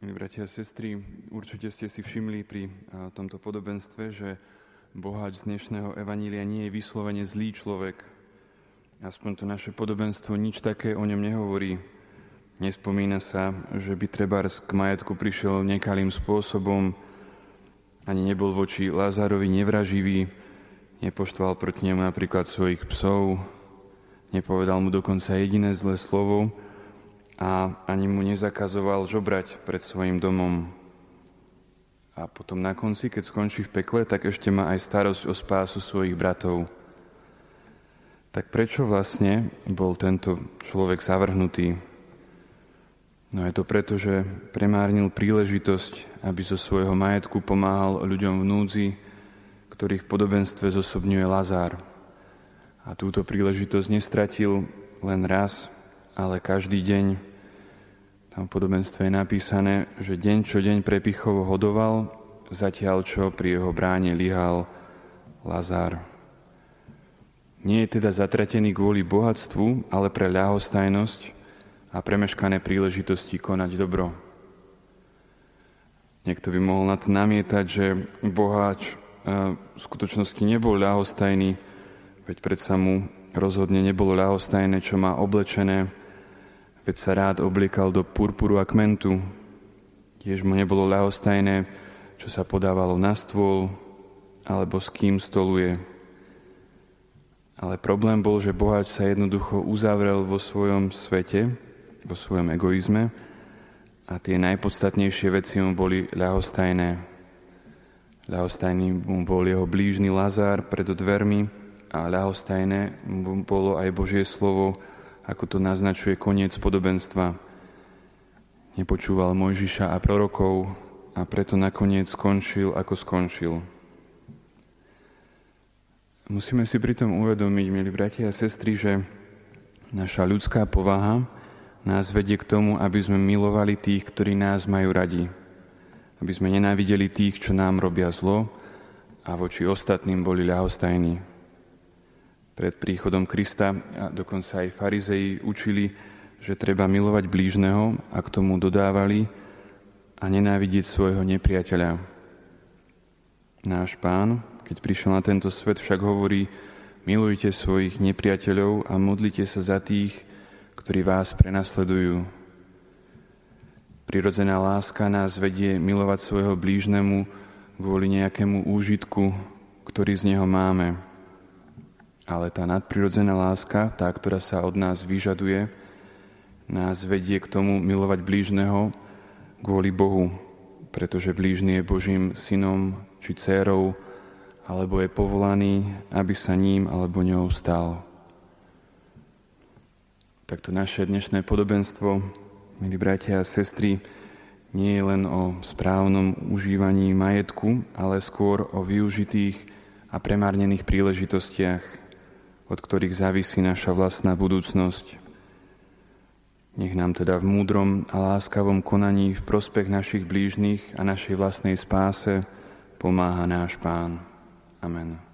Milí bratia a sestry, určite ste si všimli pri tomto podobenstve, že boháč z dnešného evanília nie je vyslovene zlý človek. Aspoň to naše podobenstvo nič také o ňom nehovorí. Nespomína sa, že by trebárs k majetku prišiel nekalým spôsobom, ani nebol voči Lázárovi nevraživý, nepoštval proti nemu napríklad svojich psov, nepovedal mu dokonca jediné zlé slovo, a ani mu nezakazoval žobrať pred svojim domom. A potom na konci, keď skončí v pekle, tak ešte má aj starosť o spásu svojich bratov. Tak prečo vlastne bol tento človek zavrhnutý? No je to preto, že premárnil príležitosť, aby zo svojho majetku pomáhal ľuďom v núdzi, ktorých podobenstve zosobňuje Lazár. A túto príležitosť nestratil len raz, ale každý deň tam v podobenstve je napísané, že deň čo deň prepichovo hodoval, zatiaľ čo pri jeho bráne lyhal Lazár. Nie je teda zatratený kvôli bohatstvu, ale pre ľahostajnosť a premeškané príležitosti konať dobro. Niekto by mohol na to namietať, že boháč v skutočnosti nebol ľahostajný, veď predsa mu rozhodne nebolo ľahostajné, čo má oblečené, veď sa rád obliekal do purpuru a kmentu. Tiež mu nebolo ľahostajné, čo sa podávalo na stôl, alebo s kým stoluje. Ale problém bol, že bohač sa jednoducho uzavrel vo svojom svete, vo svojom egoizme a tie najpodstatnejšie veci mu boli ľahostajné. Ľahostajný mu bol jeho blížny Lazár pred dvermi a ľahostajné mu bolo aj Božie slovo, ako to naznačuje koniec podobenstva. Nepočúval Mojžiša a prorokov a preto nakoniec skončil, ako skončil. Musíme si pritom uvedomiť, milí bratia a sestry, že naša ľudská povaha nás vedie k tomu, aby sme milovali tých, ktorí nás majú radi. Aby sme nenávideli tých, čo nám robia zlo a voči ostatným boli ľahostajní pred príchodom Krista a dokonca aj farizei učili, že treba milovať blížneho a k tomu dodávali a nenávidieť svojho nepriateľa. Náš pán, keď prišiel na tento svet, však hovorí, milujte svojich nepriateľov a modlite sa za tých, ktorí vás prenasledujú. Prirodzená láska nás vedie milovať svojho blížnemu kvôli nejakému úžitku, ktorý z neho máme ale tá nadprirodzená láska, tá, ktorá sa od nás vyžaduje, nás vedie k tomu milovať blížneho kvôli Bohu, pretože blížny je Božím synom či dcérou, alebo je povolaný, aby sa ním alebo ňou stal. Takto naše dnešné podobenstvo, milí bratia a sestry, nie je len o správnom užívaní majetku, ale skôr o využitých a premárnených príležitostiach, od ktorých závisí naša vlastná budúcnosť. Nech nám teda v múdrom a láskavom konaní v prospech našich blížnych a našej vlastnej spáse pomáha náš Pán. Amen.